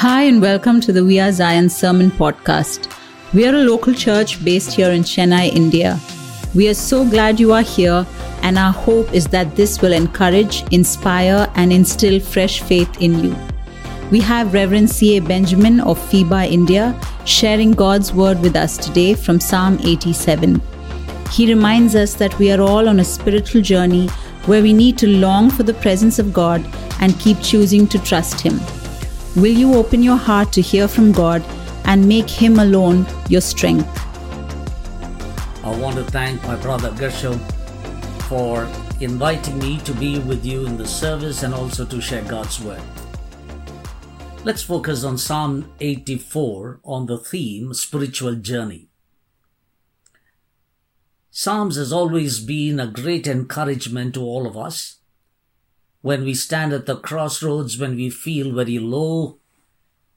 Hi, and welcome to the We Are Zion Sermon Podcast. We are a local church based here in Chennai, India. We are so glad you are here, and our hope is that this will encourage, inspire, and instill fresh faith in you. We have Reverend C.A. Benjamin of FEBA India sharing God's word with us today from Psalm 87. He reminds us that we are all on a spiritual journey where we need to long for the presence of God and keep choosing to trust Him. Will you open your heart to hear from God and make Him alone your strength? I want to thank my brother Gershom for inviting me to be with you in the service and also to share God's word. Let's focus on Psalm 84 on the theme spiritual journey. Psalms has always been a great encouragement to all of us when we stand at the crossroads, when we feel very low,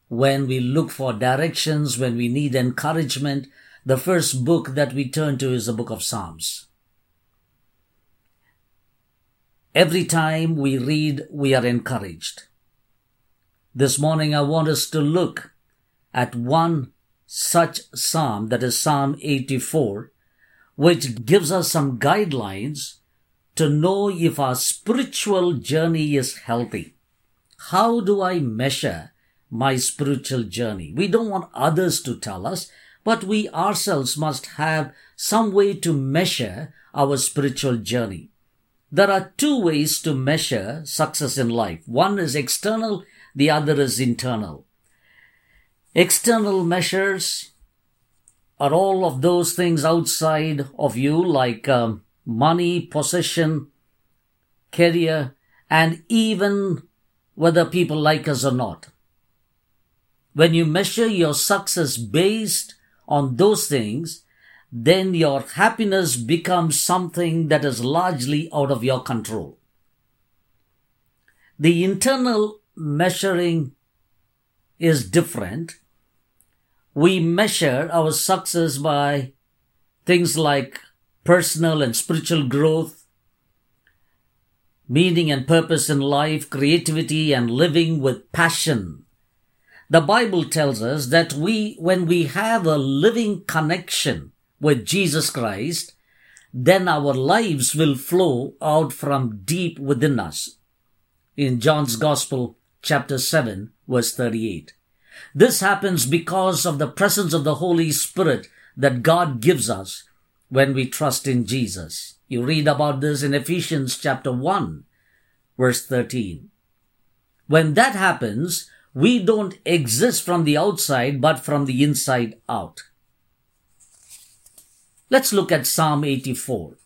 when we look for directions, when we need encouragement, the first book that we turn to is the book of Psalms. Every time we read, we are encouraged. This morning, I want us to look at one such psalm, that is Psalm 84, which gives us some guidelines to know if our spiritual journey is healthy. How do I measure my spiritual journey? We don't want others to tell us, but we ourselves must have some way to measure our spiritual journey. There are two ways to measure success in life. One is external, the other is internal. External measures are all of those things outside of you, like um, money, possession, career, and even whether people like us or not. When you measure your success based on those things, then your happiness becomes something that is largely out of your control. The internal measuring is different. We measure our success by things like personal and spiritual growth, meaning and purpose in life, creativity and living with passion. The Bible tells us that we, when we have a living connection with Jesus Christ, then our lives will flow out from deep within us. In John's Gospel, chapter 7, verse 38. This happens because of the presence of the Holy Spirit that God gives us when we trust in Jesus. You read about this in Ephesians chapter 1, verse 13. When that happens, we don't exist from the outside, but from the inside out. Let's look at Psalm 84.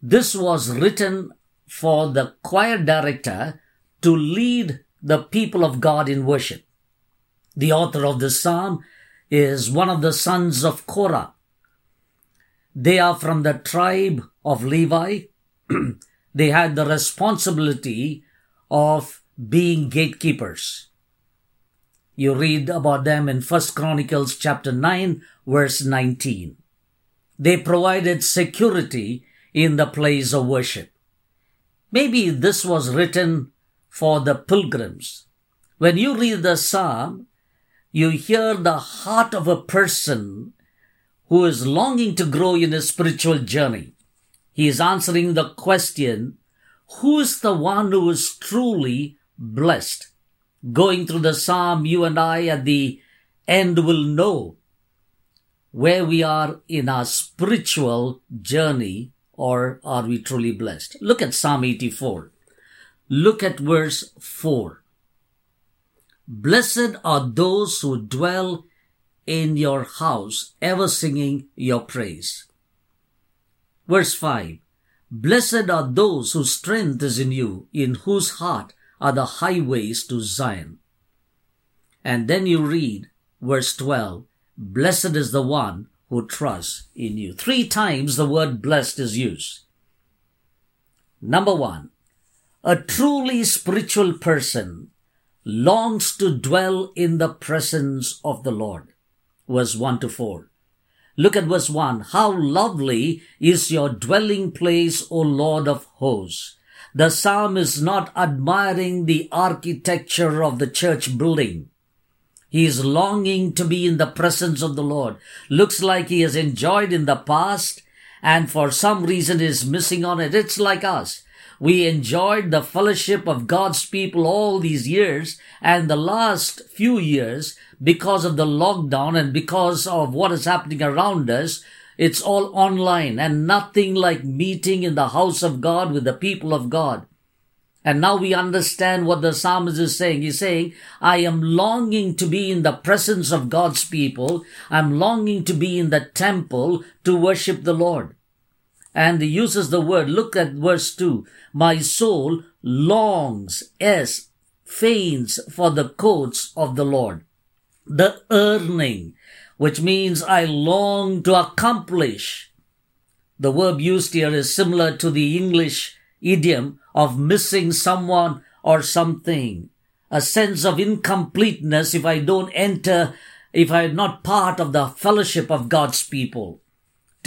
This was written for the choir director to lead the people of God in worship. The author of the psalm is one of the sons of Korah, they are from the tribe of Levi. they had the responsibility of being gatekeepers. You read about them in First Chronicles chapter 9 verse 19. They provided security in the place of worship. Maybe this was written for the pilgrims. When you read the psalm, you hear the heart of a person who is longing to grow in his spiritual journey. He is answering the question, who is the one who is truly blessed? Going through the psalm, you and I at the end will know where we are in our spiritual journey or are we truly blessed? Look at Psalm 84. Look at verse 4. Blessed are those who dwell in your house, ever singing your praise. Verse 5 Blessed are those whose strength is in you, in whose heart are the highways to Zion. And then you read verse 12 Blessed is the one who trusts in you. Three times the word blessed is used. Number one, a truly spiritual person longs to dwell in the presence of the Lord verse 1 to 4. Look at verse 1. How lovely is your dwelling place, O Lord of hosts. The psalm is not admiring the architecture of the church building. He is longing to be in the presence of the Lord. Looks like he has enjoyed in the past and for some reason is missing on it. It's like us. We enjoyed the fellowship of God's people all these years and the last few years because of the lockdown and because of what is happening around us. It's all online and nothing like meeting in the house of God with the people of God. And now we understand what the psalmist is saying. He's saying, I am longing to be in the presence of God's people. I'm longing to be in the temple to worship the Lord. And he uses the word, look at verse 2. My soul longs, yes, faints for the courts of the Lord. The earning, which means I long to accomplish. The verb used here is similar to the English idiom of missing someone or something. A sense of incompleteness if I don't enter, if I'm not part of the fellowship of God's people.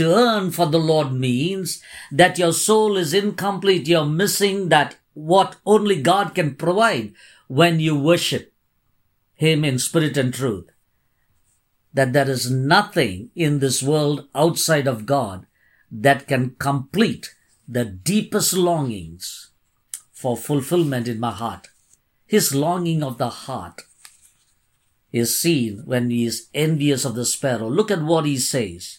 To earn for the Lord means that your soul is incomplete. You're missing that what only God can provide when you worship Him in spirit and truth. That there is nothing in this world outside of God that can complete the deepest longings for fulfillment in my heart. His longing of the heart is seen when he is envious of the sparrow. Look at what he says.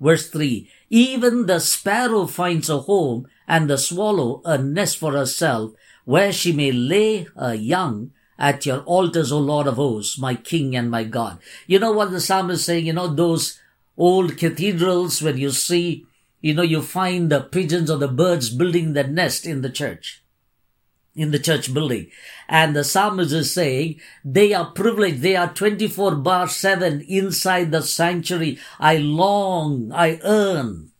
Verse 3 Even the sparrow finds a home, and the swallow a nest for herself, where she may lay her young at your altars, O Lord of hosts, my King and my God. You know what the psalmist is saying? You know, those old cathedrals when you see you know, you find the pigeons or the birds building their nest in the church, in the church building. And the psalmist is saying they are privileged. They are 24 bar 7 inside the sanctuary. I long, I earn.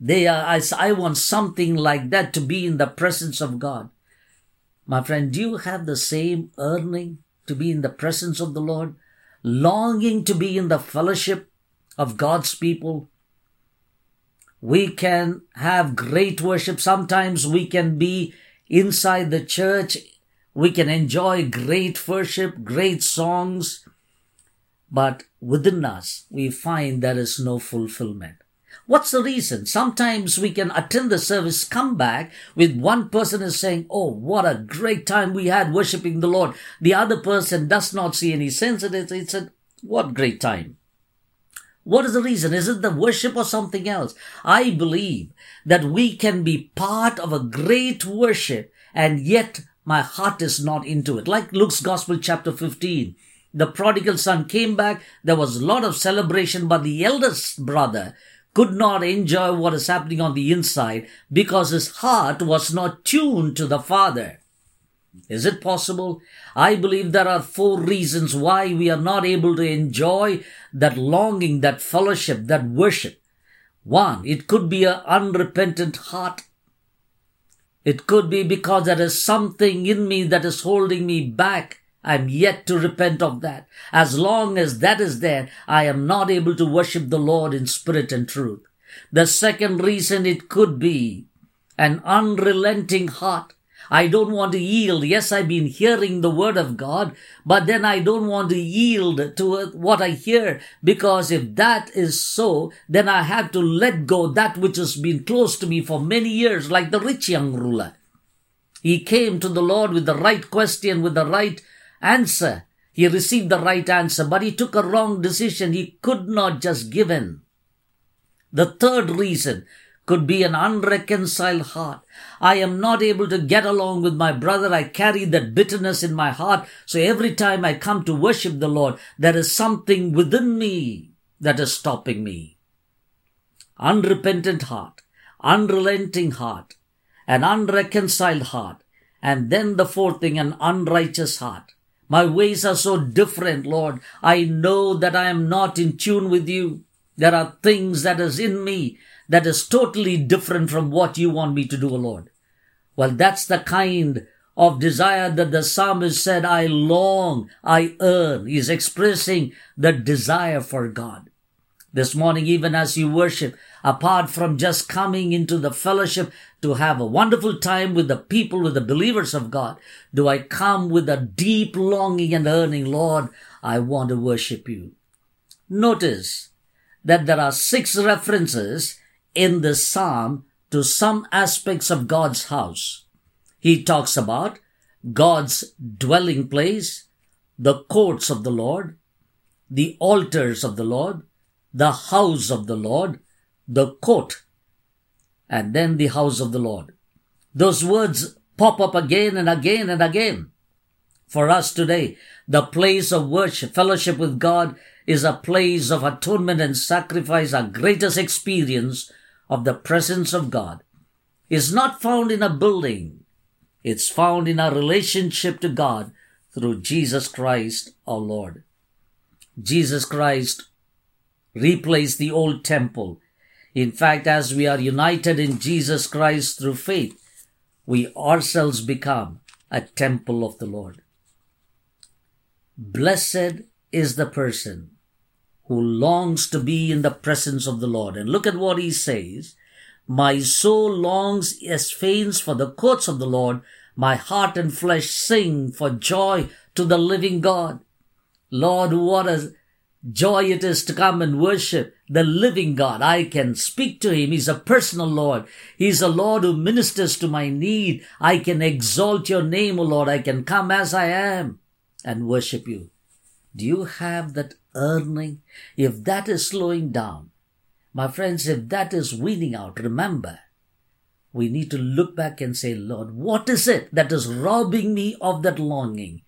They are, I, I want something like that to be in the presence of God. My friend, do you have the same earning to be in the presence of the Lord? Longing to be in the fellowship of God's people? We can have great worship. Sometimes we can be inside the church. We can enjoy great worship, great songs. But within us, we find there is no fulfillment. What's the reason? Sometimes we can attend the service, come back with one person is saying, Oh, what a great time we had worshiping the Lord. The other person does not see any sense in it. It's a, what great time. What is the reason? Is it the worship or something else? I believe that we can be part of a great worship and yet my heart is not into it. Like Luke's Gospel chapter 15. The prodigal son came back. There was a lot of celebration, but the eldest brother could not enjoy what is happening on the inside because his heart was not tuned to the father. Is it possible? I believe there are four reasons why we are not able to enjoy that longing, that fellowship, that worship. One, it could be an unrepentant heart. It could be because there is something in me that is holding me back. I'm yet to repent of that. As long as that is there, I am not able to worship the Lord in spirit and truth. The second reason it could be an unrelenting heart. I don't want to yield. Yes, I've been hearing the word of God, but then I don't want to yield to what I hear because if that is so, then I have to let go that which has been close to me for many years, like the rich young ruler. He came to the Lord with the right question, with the right answer. He received the right answer, but he took a wrong decision. He could not just give in. The third reason could be an unreconciled heart. I am not able to get along with my brother. I carry that bitterness in my heart. So every time I come to worship the Lord, there is something within me that is stopping me. Unrepentant heart, unrelenting heart, an unreconciled heart, and then the fourth thing, an unrighteous heart. My ways are so different, Lord. I know that I am not in tune with you. There are things that is in me that is totally different from what you want me to do, Lord. Well, that's the kind of desire that the psalmist said, I long, I earn. He's expressing the desire for God. This morning, even as you worship, apart from just coming into the fellowship to have a wonderful time with the people, with the believers of God, do I come with a deep longing and earning, Lord, I want to worship you. Notice that there are six references in the psalm to some aspects of God's house. He talks about God's dwelling place, the courts of the Lord, the altars of the Lord, the house of the Lord, the court, and then the house of the Lord. Those words pop up again and again and again. For us today, the place of worship, fellowship with God is a place of atonement and sacrifice, our greatest experience of the presence of God is not found in a building. It's found in our relationship to God through Jesus Christ our Lord. Jesus Christ replaced the old temple. In fact, as we are united in Jesus Christ through faith, we ourselves become a temple of the Lord. Blessed is the person who longs to be in the presence of the Lord. And look at what he says. My soul longs as faints for the courts of the Lord. My heart and flesh sing for joy to the living God. Lord, what a joy it is to come and worship the living God. I can speak to Him. He's a personal Lord. He's a Lord who ministers to my need. I can exalt your name, O Lord. I can come as I am and worship you. Do you have that earning? If that is slowing down, my friends, if that is weaning out, remember, we need to look back and say, Lord, what is it that is robbing me of that longing?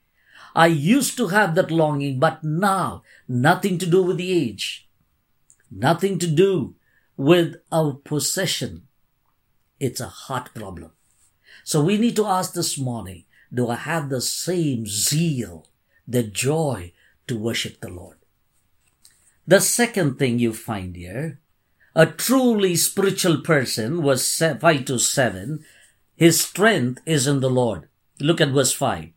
I used to have that longing, but now nothing to do with the age, nothing to do with our possession. It's a heart problem. So we need to ask this morning, do I have the same zeal, the joy to worship the Lord? The second thing you find here, a truly spiritual person was 5 to 7. His strength is in the Lord. Look at verse 5.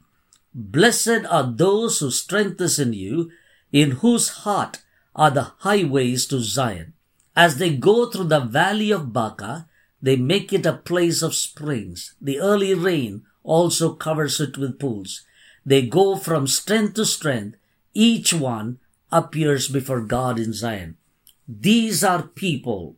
Blessed are those whose strength is in you, in whose heart are the highways to Zion. As they go through the valley of Baca, they make it a place of springs. The early rain also covers it with pools. They go from strength to strength. Each one appears before God in Zion. These are people.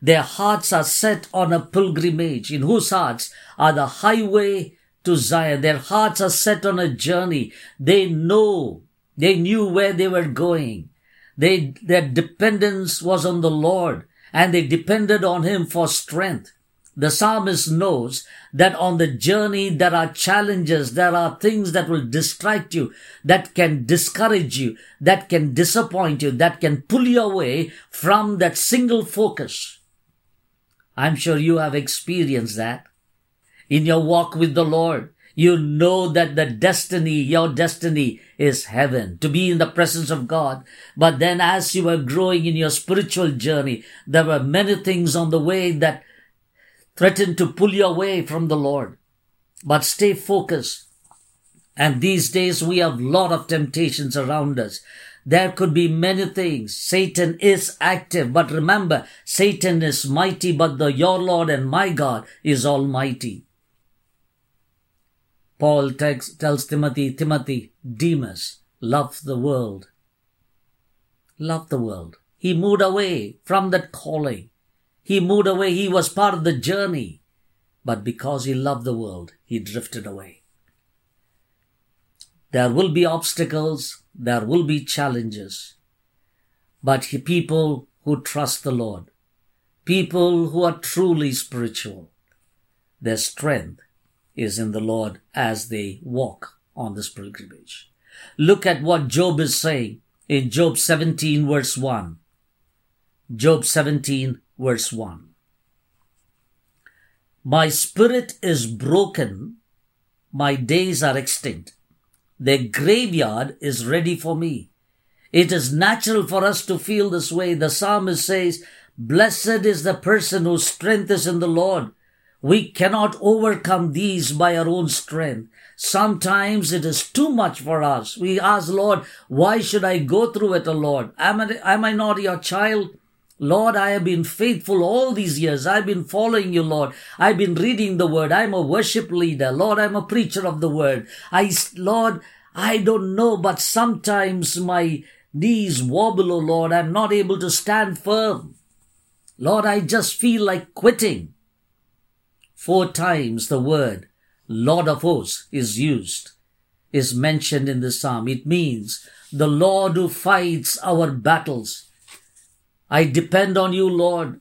Their hearts are set on a pilgrimage, in whose hearts are the highway to Zion. Their hearts are set on a journey. They know, they knew where they were going. They, their dependence was on the Lord and they depended on Him for strength. The psalmist knows that on the journey there are challenges, there are things that will distract you, that can discourage you, that can disappoint you, that can pull you away from that single focus. I'm sure you have experienced that in your walk with the Lord. You know that the destiny, your destiny is heaven, to be in the presence of God. But then as you were growing in your spiritual journey, there were many things on the way that threatened to pull you away from the Lord. But stay focused. And these days we have a lot of temptations around us. There could be many things. Satan is active, but remember, Satan is mighty, but the your Lord and my God is almighty. Paul tells, tells Timothy, Timothy, Demas, love the world. Love the world. He moved away from that calling. He moved away. He was part of the journey. But because he loved the world, he drifted away. There will be obstacles. There will be challenges. But he, people who trust the Lord, people who are truly spiritual, their strength is in the Lord as they walk on this pilgrimage. Look at what Job is saying in Job 17 verse 1. Job 17 verse 1. My spirit is broken. My days are extinct. The graveyard is ready for me. It is natural for us to feel this way. The psalmist says, Blessed is the person whose strength is in the Lord, we cannot overcome these by our own strength. Sometimes it is too much for us. We ask, Lord, why should I go through it, O Lord? Am I, am I not your child? Lord, I have been faithful all these years. I've been following you, Lord. I've been reading the word. I'm a worship leader. Lord, I'm a preacher of the word. I, Lord, I don't know, but sometimes my knees wobble, oh Lord. I'm not able to stand firm. Lord, I just feel like quitting. Four times the word Lord of hosts is used, is mentioned in the psalm. It means the Lord who fights our battles. I depend on you, Lord.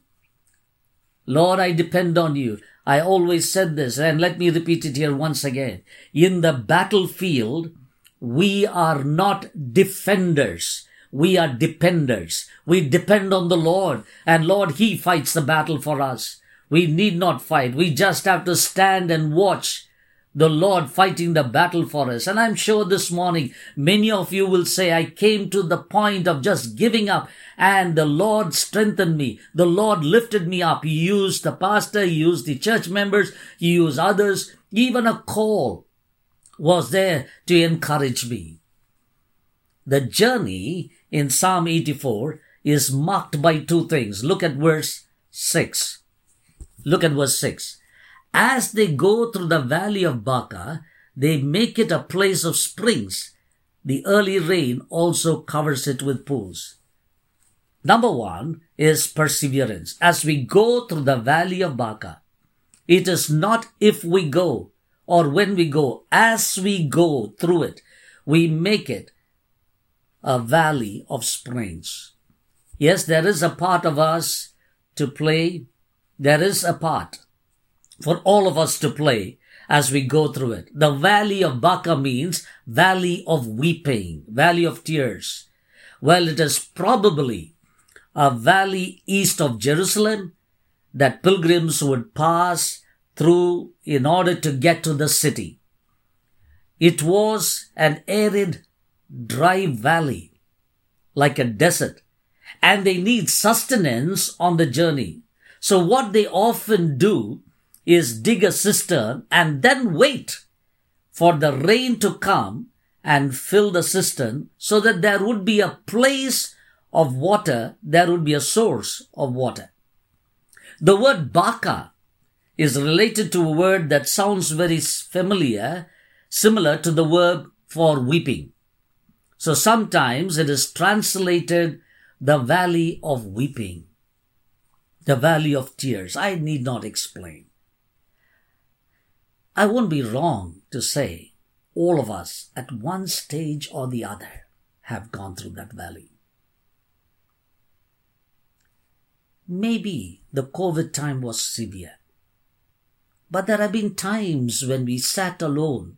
Lord, I depend on you. I always said this, and let me repeat it here once again. In the battlefield, we are not defenders. We are dependers. We depend on the Lord, and Lord, He fights the battle for us. We need not fight. We just have to stand and watch the Lord fighting the battle for us. And I'm sure this morning, many of you will say, I came to the point of just giving up and the Lord strengthened me. The Lord lifted me up. He used the pastor, He used the church members, He used others. Even a call was there to encourage me. The journey in Psalm 84 is marked by two things. Look at verse 6. Look at verse 6. As they go through the valley of Baca, they make it a place of springs. The early rain also covers it with pools. Number one is perseverance. As we go through the valley of Baca, it is not if we go or when we go, as we go through it, we make it a valley of springs. Yes, there is a part of us to play. There is a part for all of us to play as we go through it. The valley of Baca means valley of weeping, valley of tears. Well, it is probably a valley east of Jerusalem that pilgrims would pass through in order to get to the city. It was an arid, dry valley, like a desert, and they need sustenance on the journey. So what they often do is dig a cistern and then wait for the rain to come and fill the cistern so that there would be a place of water, there would be a source of water. The word Baca is related to a word that sounds very familiar, similar to the verb for weeping. So sometimes it is translated the valley of weeping, the valley of tears. I need not explain. I won't be wrong to say all of us at one stage or the other have gone through that valley. Maybe the COVID time was severe. But there have been times when we sat alone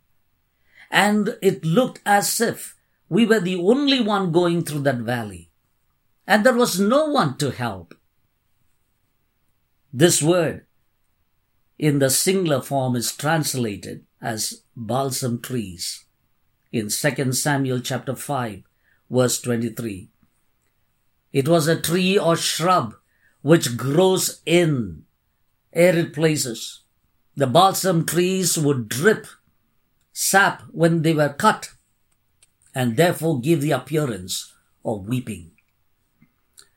and it looked as if we were the only one going through that valley and there was no one to help. This word in the singular form is translated as balsam trees in 2 Samuel chapter 5 verse 23. It was a tree or shrub which grows in arid places the balsam trees would drip sap when they were cut and therefore give the appearance of weeping.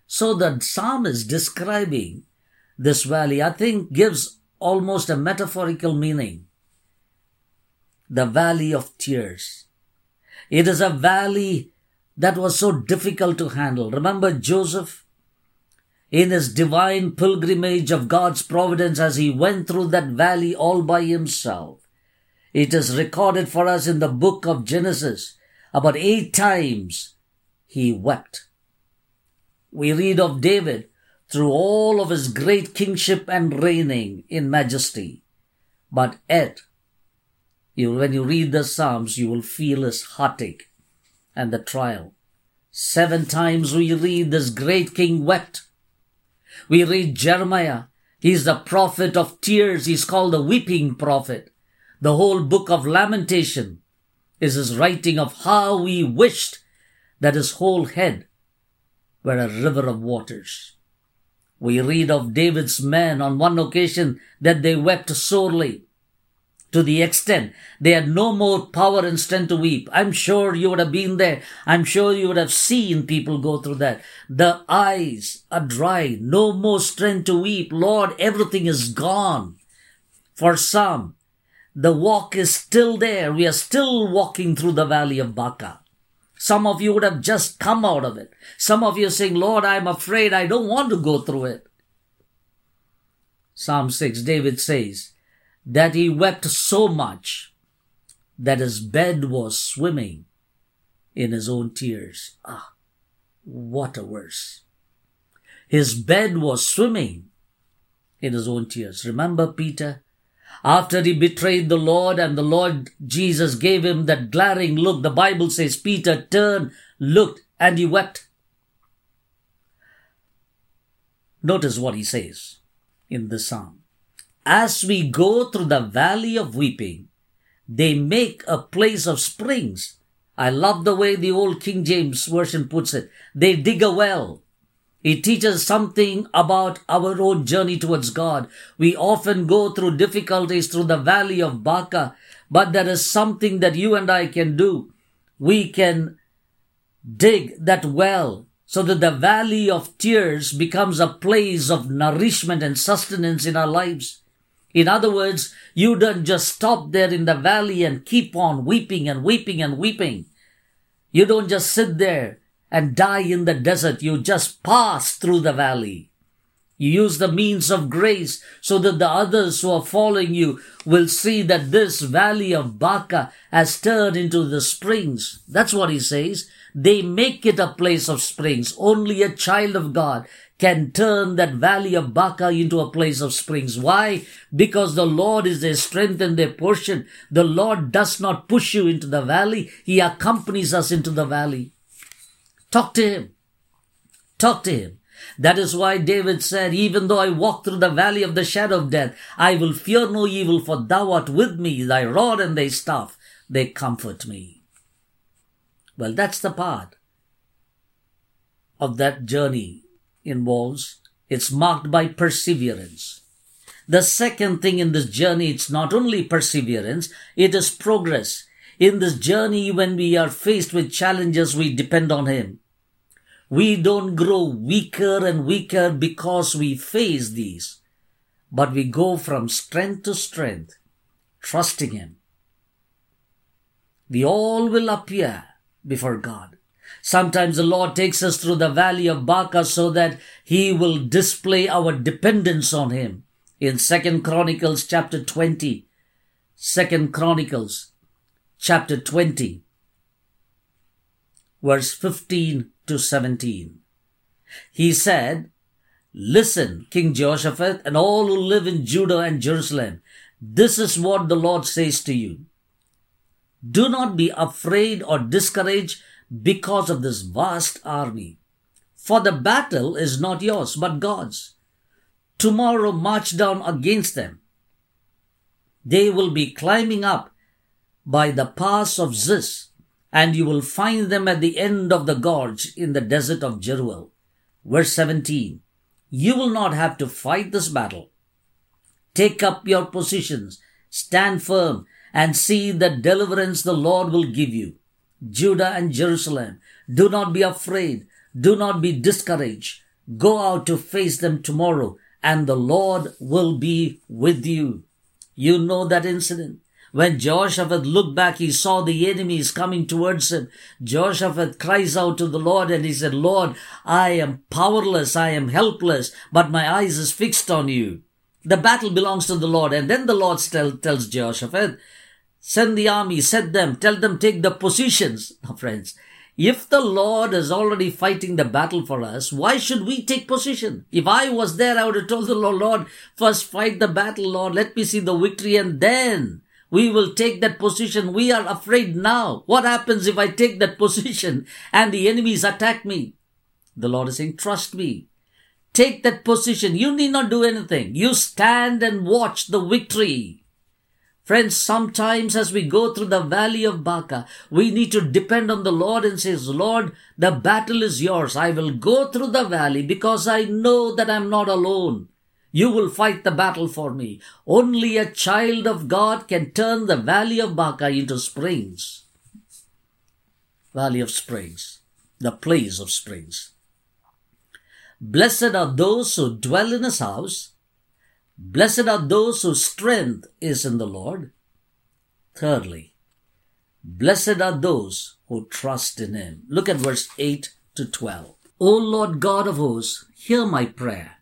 So the psalm is describing this valley, I think gives almost a metaphorical meaning. The valley of tears. It is a valley that was so difficult to handle. Remember Joseph? in his divine pilgrimage of God's providence as he went through that valley all by himself. It is recorded for us in the book of Genesis. About eight times he wept. We read of David through all of his great kingship and reigning in majesty. But yet, you, when you read the Psalms, you will feel his heartache and the trial. Seven times we read this great king wept we read Jeremiah. He's the prophet of tears. He's called the weeping prophet. The whole book of lamentation is his writing of how he wished that his whole head were a river of waters. We read of David's men on one occasion that they wept sorely. to the extent they had no more power and strength to weep. I'm sure you would have been there. I'm sure you would have seen people go through that. The eyes are dry, no more strength to weep. Lord, everything is gone. For some, the walk is still there. We are still walking through the valley of Baca. Some of you would have just come out of it. Some of you are saying, Lord, I'm afraid I don't want to go through it. Psalm 6, David says that he wept so much that his bed was swimming in his own tears. Ah, what a verse. His bed was swimming in his own tears. Remember Peter? After he betrayed the Lord and the Lord Jesus gave him that glaring look, the Bible says Peter turned, looked, and he wept. Notice what he says in the psalm. As we go through the valley of weeping, they make a place of springs. I love the way the old King James version puts it. They dig a well. It teaches something about our own journey towards God. We often go through difficulties through the valley of Baca, but there is something that you and I can do. We can dig that well so that the valley of tears becomes a place of nourishment and sustenance in our lives. In other words, you don't just stop there in the valley and keep on weeping and weeping and weeping. You don't just sit there and die in the desert. You just pass through the valley. You use the means of grace so that the others who are following you will see that this valley of Baca has turned into the springs. That's what he says. They make it a place of springs. Only a child of God can turn that valley of Baca into a place of springs. Why? Because the Lord is their strength and their portion. The Lord does not push you into the valley. He accompanies us into the valley. Talk to him. Talk to him. That is why David said, even though I walk through the valley of the shadow of death, I will fear no evil, for thou art with me, thy rod and thy staff, they comfort me. Well, that's the part of that journey involves. It's marked by perseverance. The second thing in this journey, it's not only perseverance, it is progress. In this journey, when we are faced with challenges, we depend on Him. We don't grow weaker and weaker because we face these, but we go from strength to strength, trusting Him. We all will appear before God. Sometimes the Lord takes us through the valley of Baca so that He will display our dependence on Him. In Second Chronicles chapter 20, Second Chronicles chapter 20, verse 15 to 17. He said, Listen, King Jehoshaphat, and all who live in Judah and Jerusalem, this is what the Lord says to you. Do not be afraid or discouraged because of this vast army, for the battle is not yours, but God's. Tomorrow march down against them. They will be climbing up by the pass of Ziz, and you will find them at the end of the gorge in the desert of Jeruel. Verse 17. You will not have to fight this battle. Take up your positions, stand firm, and see the deliverance the Lord will give you. Judah and Jerusalem, do not be afraid, do not be discouraged. Go out to face them tomorrow, and the Lord will be with you. You know that incident. When Jehoshaphat looked back, he saw the enemies coming towards him. Jehoshaphat cries out to the Lord and he said, Lord, I am powerless, I am helpless, but my eyes is fixed on you. The battle belongs to the Lord. And then the Lord tell, tells Jehoshaphat, send the army, set them, tell them take the positions. Now, friends, if the Lord is already fighting the battle for us, why should we take position? If I was there, I would have told the Lord, Lord, first fight the battle, Lord, let me see the victory and then we will take that position. We are afraid now. What happens if I take that position and the enemies attack me? The Lord is saying, trust me. Take that position. You need not do anything. You stand and watch the victory. Friends, sometimes as we go through the valley of Baca, we need to depend on the Lord and says, Lord, the battle is yours. I will go through the valley because I know that I'm not alone. You will fight the battle for me. Only a child of God can turn the valley of Baca into springs. Valley of springs. The place of springs. Blessed are those who dwell in his house. Blessed are those whose strength is in the Lord. Thirdly, blessed are those who trust in him. Look at verse 8 to 12. O Lord God of hosts, hear my prayer.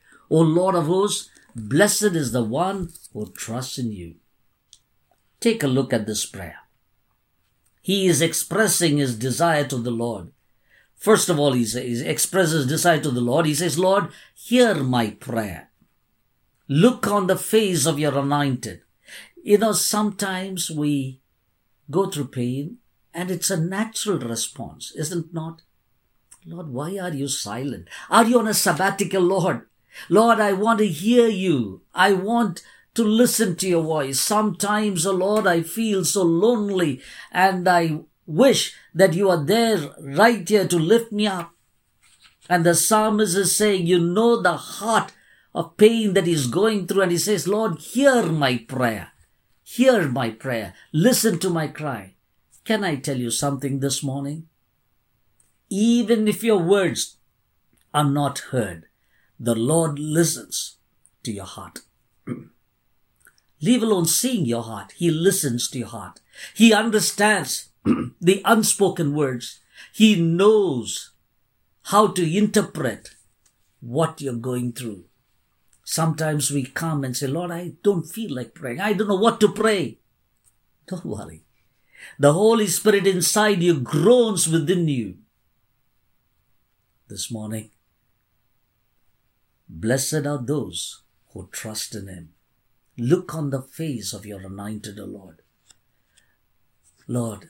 O Lord of hosts, blessed is the one who trusts in you. Take a look at this prayer. He is expressing his desire to the Lord. First of all, he, says, he expresses desire to the Lord. He says, Lord, hear my prayer. Look on the face of your anointed. You know, sometimes we go through pain and it's a natural response, isn't it not? Lord, why are you silent? Are you on a sabbatical, Lord? Lord, I want to hear you. I want to listen to your voice. Sometimes, oh Lord, I feel so lonely and I wish that you are there right here to lift me up. And the psalmist is saying, you know the heart of pain that he's going through. And he says, Lord, hear my prayer. Hear my prayer. Listen to my cry. Can I tell you something this morning? Even if your words are not heard, the Lord listens to your heart. Leave alone seeing your heart. He listens to your heart. He understands the unspoken words. He knows how to interpret what you're going through. Sometimes we come and say, Lord, I don't feel like praying. I don't know what to pray. Don't worry. The Holy Spirit inside you groans within you. This morning, blessed are those who trust in Him. Look on the face of your anointed, O Lord. Lord,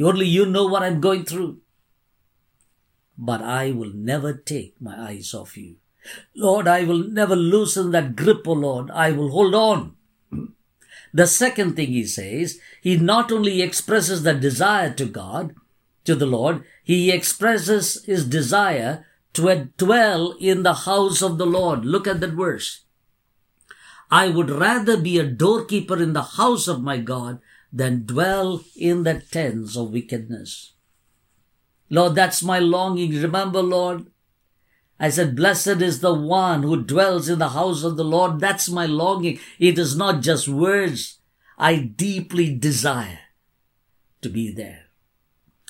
only you know what I'm going through. But I will never take my eyes off you. Lord, I will never loosen that grip, O Lord. I will hold on. The second thing he says, he not only expresses the desire to God, to the Lord, he expresses his desire to dwell in the house of the Lord. Look at that verse. I would rather be a doorkeeper in the house of my God than dwell in the tents of wickedness. Lord, that's my longing. Remember, Lord, I said, blessed is the one who dwells in the house of the Lord. That's my longing. It is not just words. I deeply desire to be there.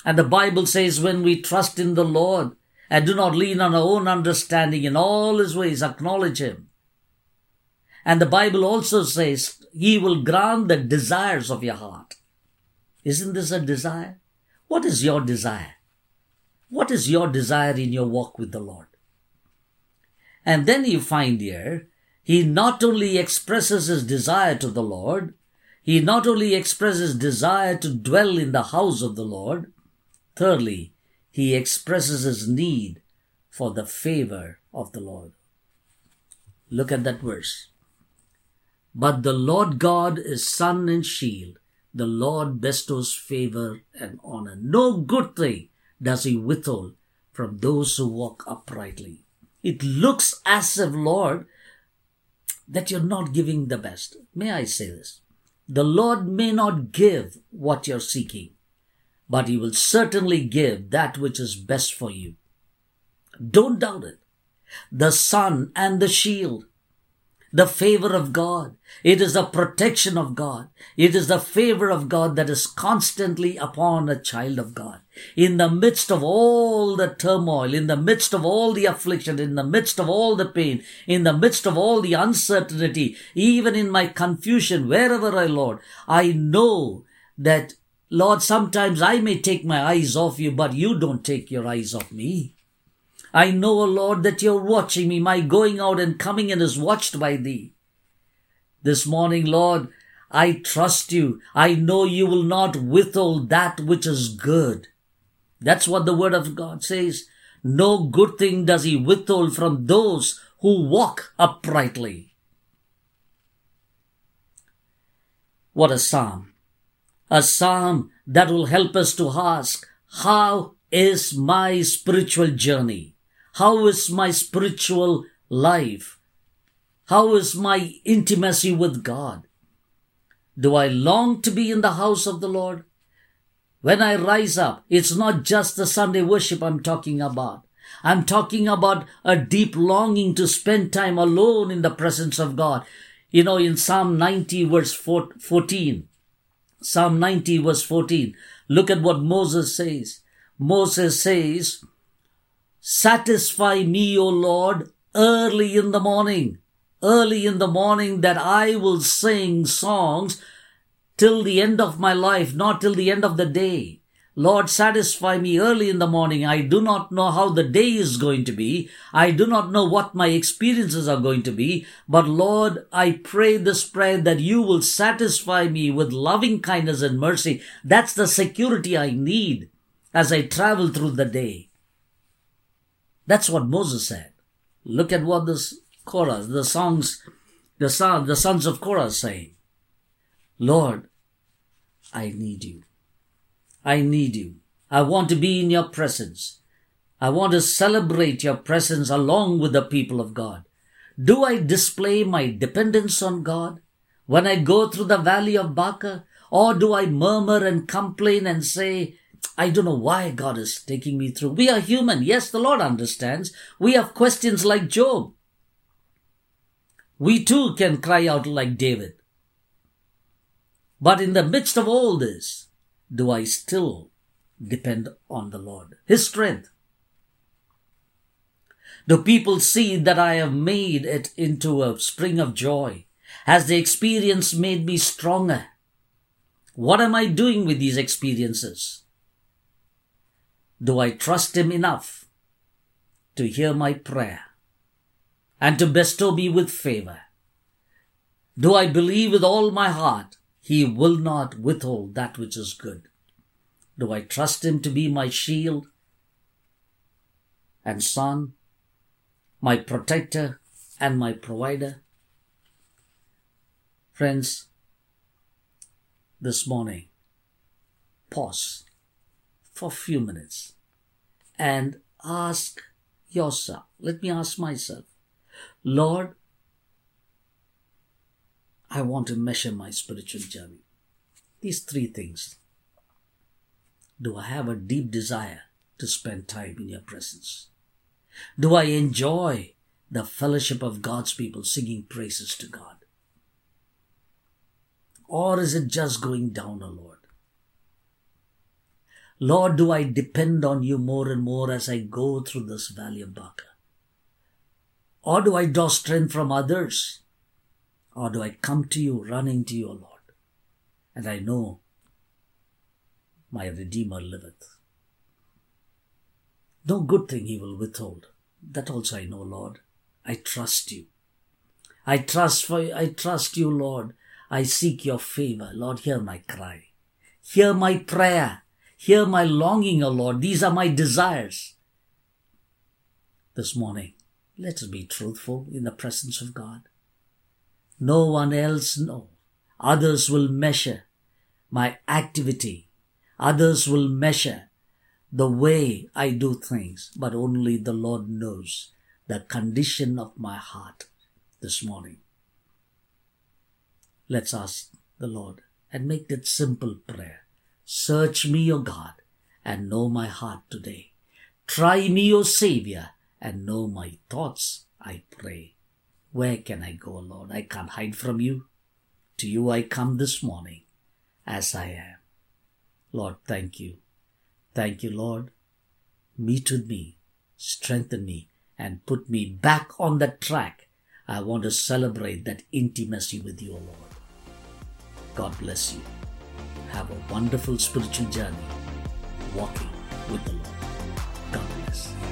And the Bible says when we trust in the Lord and do not lean on our own understanding in all his ways, acknowledge him. And the Bible also says he will grant the desires of your heart. Isn't this a desire? What is your desire? What is your desire in your walk with the Lord? And then you find here, he not only expresses his desire to the Lord, he not only expresses desire to dwell in the house of the Lord, thirdly, he expresses his need for the favor of the Lord. Look at that verse. But the Lord God is sun and shield. The Lord bestows favor and honor. No good thing does he withhold from those who walk uprightly. It looks as if, Lord, that you're not giving the best. May I say this? The Lord may not give what you're seeking, but He will certainly give that which is best for you. Don't doubt it. The sun and the shield the favor of God. It is the protection of God. It is the favor of God that is constantly upon a child of God. In the midst of all the turmoil, in the midst of all the affliction, in the midst of all the pain, in the midst of all the uncertainty, even in my confusion, wherever I, Lord, I know that, Lord, sometimes I may take my eyes off you, but you don't take your eyes off me. I know, O Lord, that you're watching me. My going out and coming in is watched by thee. This morning, Lord, I trust you. I know you will not withhold that which is good. That's what the word of God says. No good thing does he withhold from those who walk uprightly. What a psalm. A psalm that will help us to ask, how is my spiritual journey? How is my spiritual life? How is my intimacy with God? Do I long to be in the house of the Lord? When I rise up, it's not just the Sunday worship I'm talking about. I'm talking about a deep longing to spend time alone in the presence of God. You know, in Psalm 90 verse 14, Psalm 90 verse 14, look at what Moses says. Moses says, Satisfy me, O Lord, early in the morning, early in the morning that I will sing songs till the end of my life, not till the end of the day. Lord, satisfy me early in the morning. I do not know how the day is going to be. I do not know what my experiences are going to be. But Lord, I pray this prayer that you will satisfy me with loving kindness and mercy. That's the security I need as I travel through the day. That's what Moses said. Look at what this chorus, the songs, the son, the sons of Korah saying. Lord, I need you. I need you. I want to be in your presence. I want to celebrate your presence along with the people of God. Do I display my dependence on God when I go through the valley of Baca? Or do I murmur and complain and say, I don't know why God is taking me through. We are human. Yes, the Lord understands. We have questions like Job. We too can cry out like David. But in the midst of all this, do I still depend on the Lord, His strength? Do people see that I have made it into a spring of joy? Has the experience made me stronger? What am I doing with these experiences? Do I trust Him enough to hear my prayer and to bestow me with favor? Do I believe with all my heart he will not withhold that which is good. Do I trust Him to be my shield and sun, my protector and my provider? Friends, this morning, pause for a few minutes and ask yourself, let me ask myself, Lord, I want to measure my spiritual journey. These three things. Do I have a deep desire to spend time in your presence? Do I enjoy the fellowship of God's people singing praises to God? Or is it just going down, O Lord? Lord, do I depend on you more and more as I go through this valley of Baca? Or do I draw strength from others or do I come to you, running to you, O Lord? And I know my Redeemer liveth. No good thing he will withhold. That also I know, Lord. I trust you. I trust for I trust you, Lord. I seek your favor. Lord, hear my cry. Hear my prayer. Hear my longing, O Lord. These are my desires. This morning, let us be truthful in the presence of God. No one else know. Others will measure my activity. Others will measure the way I do things, but only the Lord knows the condition of my heart this morning. Let's ask the Lord and make that simple prayer. Search me, O God, and know my heart today. Try me, O Savior, and know my thoughts, I pray. Where can I go, Lord? I can't hide from you. To you I come this morning as I am. Lord, thank you. Thank you, Lord. Meet with me, strengthen me, and put me back on the track. I want to celebrate that intimacy with you, Lord. God bless you. Have a wonderful spiritual journey walking with the Lord. God bless.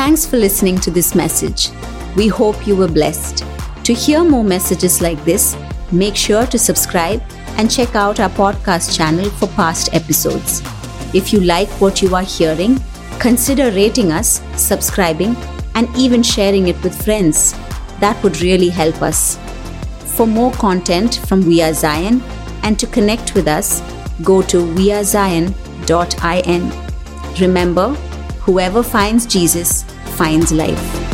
Thanks for listening to this message. We hope you were blessed. To hear more messages like this, make sure to subscribe and check out our podcast channel for past episodes. If you like what you are hearing, consider rating us, subscribing, and even sharing it with friends. That would really help us. For more content from We Are Zion and to connect with us, go to wearezion.in. Remember, whoever finds Jesus finds life.